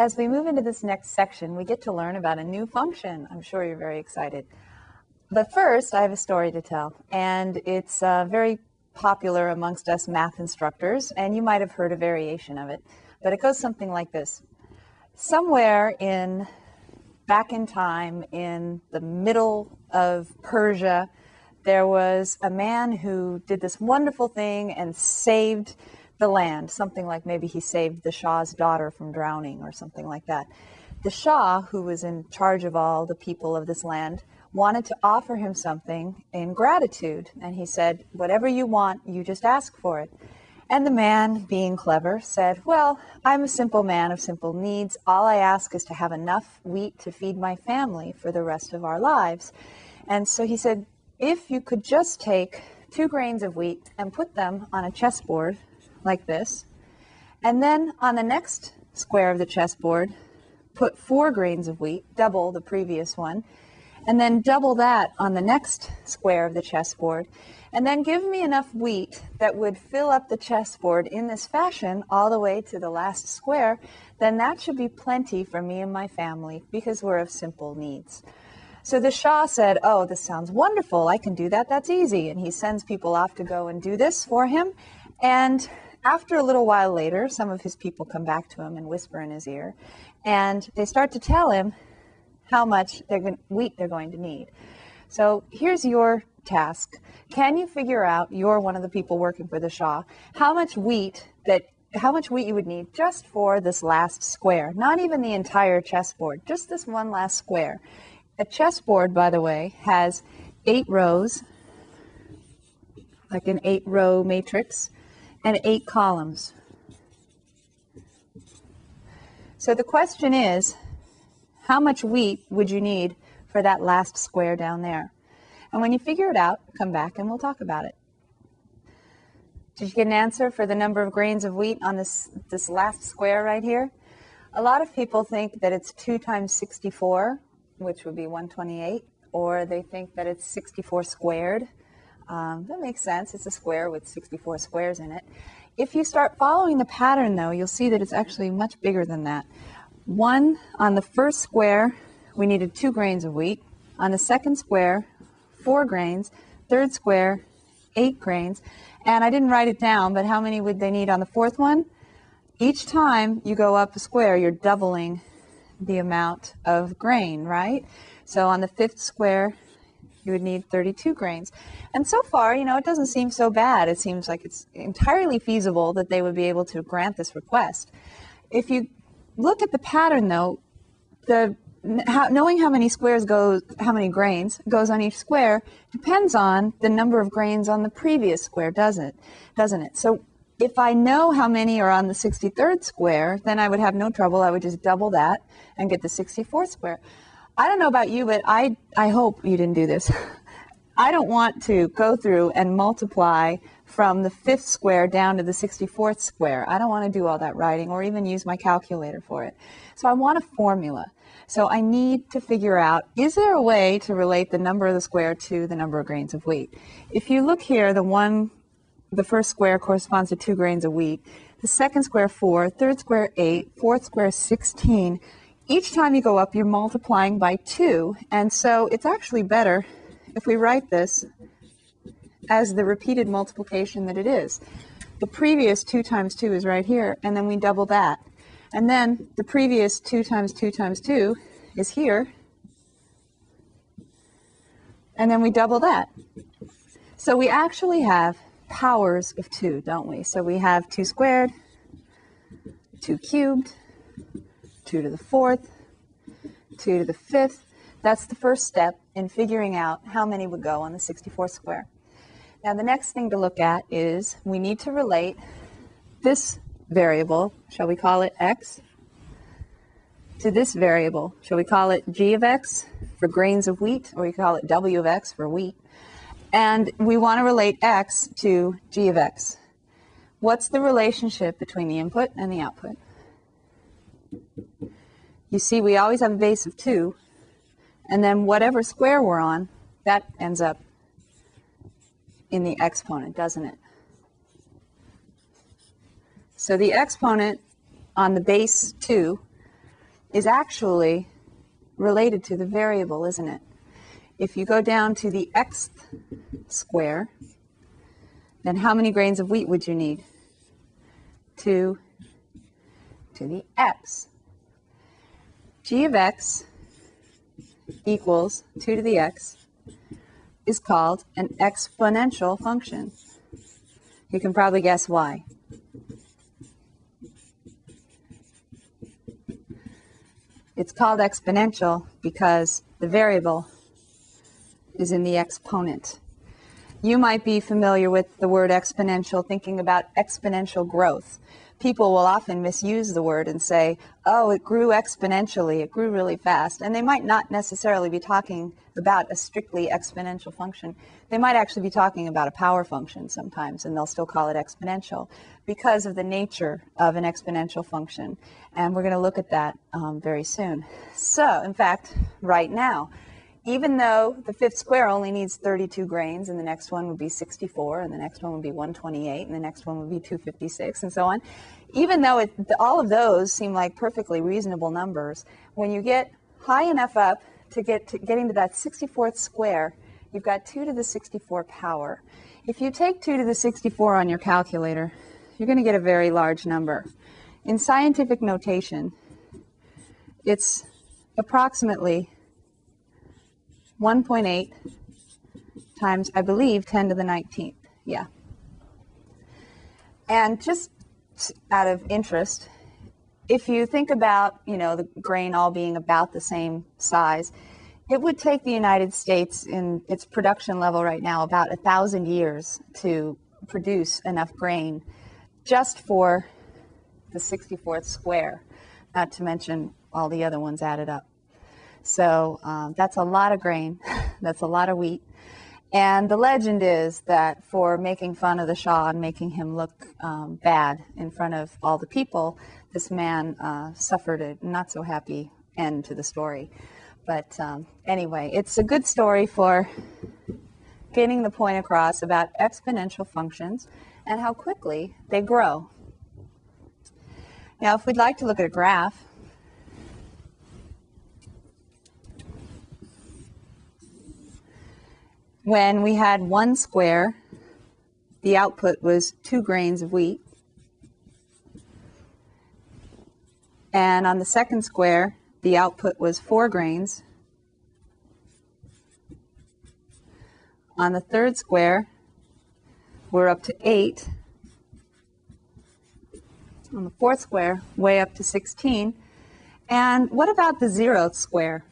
as we move into this next section, we get to learn about a new function. I'm sure you're very excited. But first, I have a story to tell, and it's uh, very popular amongst us math instructors, and you might have heard a variation of it. But it goes something like this Somewhere in back in time, in the middle of Persia, there was a man who did this wonderful thing and saved the land, something like maybe he saved the Shah's daughter from drowning or something like that. The Shah, who was in charge of all the people of this land, wanted to offer him something in gratitude. And he said, Whatever you want, you just ask for it. And the man, being clever, said, Well, I'm a simple man of simple needs. All I ask is to have enough wheat to feed my family for the rest of our lives. And so he said, If you could just take two grains of wheat and put them on a chessboard like this. And then on the next square of the chessboard, put four grains of wheat, double the previous one, and then double that on the next square of the chessboard. And then give me enough wheat that would fill up the chessboard in this fashion all the way to the last square, then that should be plenty for me and my family because we're of simple needs. So the Shah said, Oh, this sounds wonderful. I can do that. That's easy. And he sends people off to go and do this for him. And after a little while later, some of his people come back to him and whisper in his ear, and they start to tell him how much they're going, wheat they're going to need. So here's your task. Can you figure out, you're one of the people working for the Shah, how much wheat that how much wheat you would need just for this last square, not even the entire chessboard, just this one last square. A chessboard, by the way, has eight rows, like an eight row matrix, and eight columns. So the question is, how much wheat would you need for that last square down there? And when you figure it out, come back and we'll talk about it. Did you get an answer for the number of grains of wheat on this, this last square right here? A lot of people think that it's 2 times 64, which would be 128, or they think that it's 64 squared, um, that makes sense. It's a square with 64 squares in it. If you start following the pattern, though, you'll see that it's actually much bigger than that. One, on the first square, we needed two grains of wheat. On the second square, four grains. Third square, eight grains. And I didn't write it down, but how many would they need on the fourth one? Each time you go up a square, you're doubling the amount of grain, right? So on the fifth square, you would need 32 grains. And so far, you know, it doesn't seem so bad. It seems like it's entirely feasible that they would be able to grant this request. If you look at the pattern, though, the how, knowing how many squares goes, how many grains goes on each square depends on the number of grains on the previous square, doesn't it? Doesn't it? So if I know how many are on the 63rd square, then I would have no trouble. I would just double that and get the 64th square. I don't know about you, but I, I hope you didn't do this. I don't want to go through and multiply from the fifth square down to the 64th square. I don't want to do all that writing or even use my calculator for it. So I want a formula. So I need to figure out, is there a way to relate the number of the square to the number of grains of wheat? If you look here, the one, the first square corresponds to two grains of wheat. The second square, four. Third square, eight. Fourth square, 16 each time you go up, you're multiplying by 2. And so it's actually better if we write this as the repeated multiplication that it is. The previous 2 times 2 is right here, and then we double that. And then the previous 2 times 2 times 2 is here, and then we double that. So we actually have powers of 2, don't we? So we have 2 squared, 2 cubed, 2 to the fourth, 2 to the fifth. That's the first step in figuring out how many would go on the 64 square. Now the next thing to look at is we need to relate this variable, shall we call it x, to this variable. Shall we call it g of x for grains of wheat, or we call it w of x for wheat. And we want to relate x to g of x. What's the relationship between the input and the output? You see, we always have a base of 2, and then whatever square we're on, that ends up in the exponent, doesn't it? So the exponent on the base 2 is actually related to the variable, isn't it? If you go down to the xth square, then how many grains of wheat would you need? 2 to the x. g of x equals 2 to the x is called an exponential function. You can probably guess why. It's called exponential because the variable is in the exponent. You might be familiar with the word exponential, thinking about exponential growth. People will often misuse the word and say, oh, it grew exponentially, it grew really fast. And they might not necessarily be talking about a strictly exponential function. They might actually be talking about a power function sometimes, and they'll still call it exponential because of the nature of an exponential function. And we're going to look at that um, very soon. So, in fact, right now, even though the fifth square only needs 32 grains, and the next one would be 64, and the next one would be 128, and the next one would be 256, and so on, even though it, all of those seem like perfectly reasonable numbers, when you get high enough up to get to getting to that 64th square, you've got 2 to the 64 power. If you take 2 to the 64 on your calculator, you're going to get a very large number. In scientific notation, it's approximately 1.8 times, I believe, 10 to the 19th. Yeah. And just out of interest, if you think about, you know, the grain all being about the same size, it would take the United States in its production level right now about a thousand years to produce enough grain just for the 64th square, not to mention all the other ones added up. So um, that's a lot of grain. that's a lot of wheat. And the legend is that for making fun of the Shah and making him look um, bad in front of all the people, this man uh, suffered a not so happy end to the story. But um, anyway, it's a good story for getting the point across about exponential functions and how quickly they grow. Now, if we'd like to look at a graph, when we had one square, the output was two grains of wheat. And on the second square, the output was four grains. On the third square, we're up to eight. On the fourth square, way up to 16. And what about the zeroth square?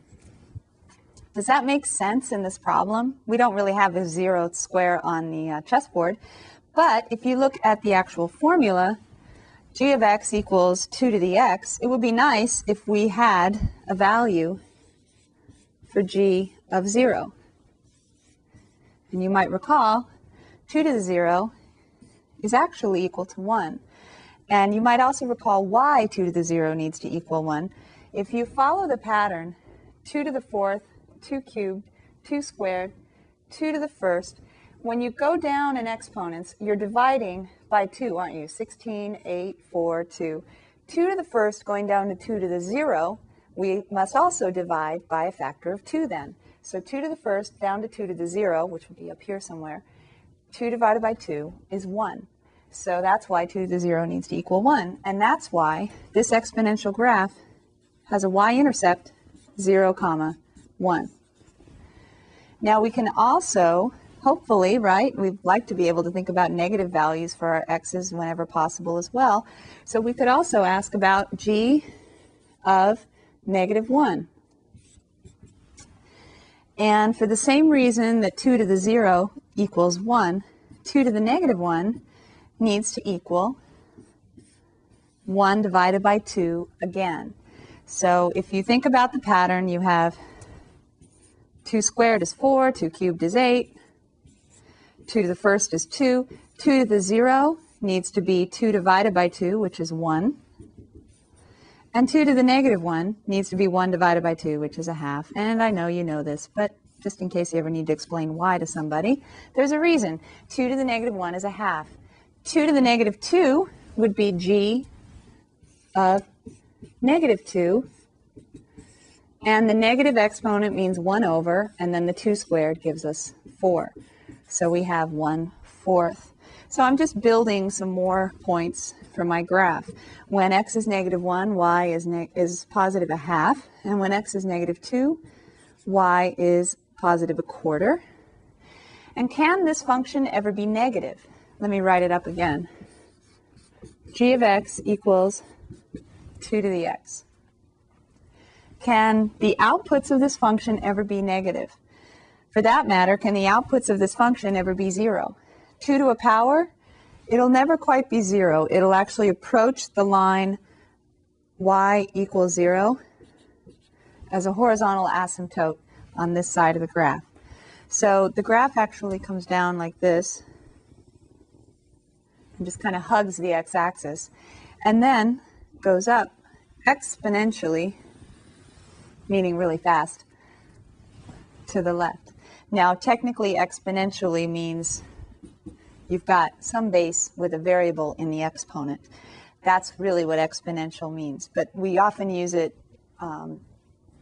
Does that make sense in this problem? We don't really have a zeroth square on the uh, chessboard, but if you look at the actual formula, g of x equals 2 to the x, it would be nice if we had a value for g of 0. And you might recall 2 to the 0 is actually equal to 1. And you might also recall why 2 to the 0 needs to equal 1. If you follow the pattern, 2 to the 4th 2 cubed, 2 squared, 2 to the first. When you go down in exponents, you're dividing by 2, aren't you? 16, 8, 4, 2. 2 to the first going down to 2 to the 0, we must also divide by a factor of 2 then. So 2 to the first down to 2 to the 0, which would be up here somewhere, 2 divided by 2 is 1. So that's why 2 to the 0 needs to equal 1. And that's why this exponential graph has a y-intercept 0, comma 1. Now we can also, hopefully, right, we'd like to be able to think about negative values for our x's whenever possible as well. So we could also ask about g of negative 1. And for the same reason that 2 to the 0 equals 1, 2 to the negative 1 needs to equal 1 divided by 2 again. So if you think about the pattern, you have 2 squared is 4, 2 cubed is 8, 2 to the first is 2, 2 to the 0 needs to be 2 divided by 2, which is 1. And 2 to the negative 1 needs to be 1 divided by 2, which is a half. And I know you know this, but just in case you ever need to explain why to somebody, there's a reason. 2 to the negative 1 is a half. 2 to the negative 2 would be g of negative 2 And the negative exponent means 1 over, and then the 2 squared gives us 4. So we have 1 fourth. So I'm just building some more points for my graph. When x is negative 1, y is, is positive a half. And when x is negative 2, y is positive a quarter. And can this function ever be negative? Let me write it up again. g of x equals 2 to the x. Can the outputs of this function ever be negative? For that matter, can the outputs of this function ever be 0? 2 to a power, it'll never quite be 0. It'll actually approach the line y equals 0 as a horizontal asymptote on this side of the graph. So the graph actually comes down like this and just kind of hugs the x-axis and then goes up exponentially, meaning really fast, to the left. Now, technically, exponentially means you've got some base with a variable in the exponent. That's really what exponential means. But we often use it um,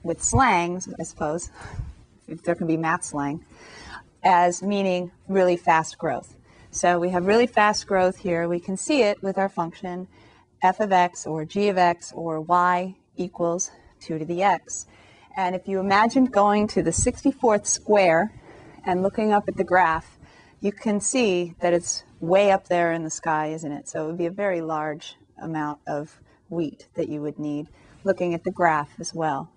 with slangs, I suppose, if there can be math slang, as meaning really fast growth. So we have really fast growth here. We can see it with our function f of x or g of x or y equals 2 to the x. And if you imagine going to the 64th square and looking up at the graph, you can see that it's way up there in the sky, isn't it? So it would be a very large amount of wheat that you would need looking at the graph as well.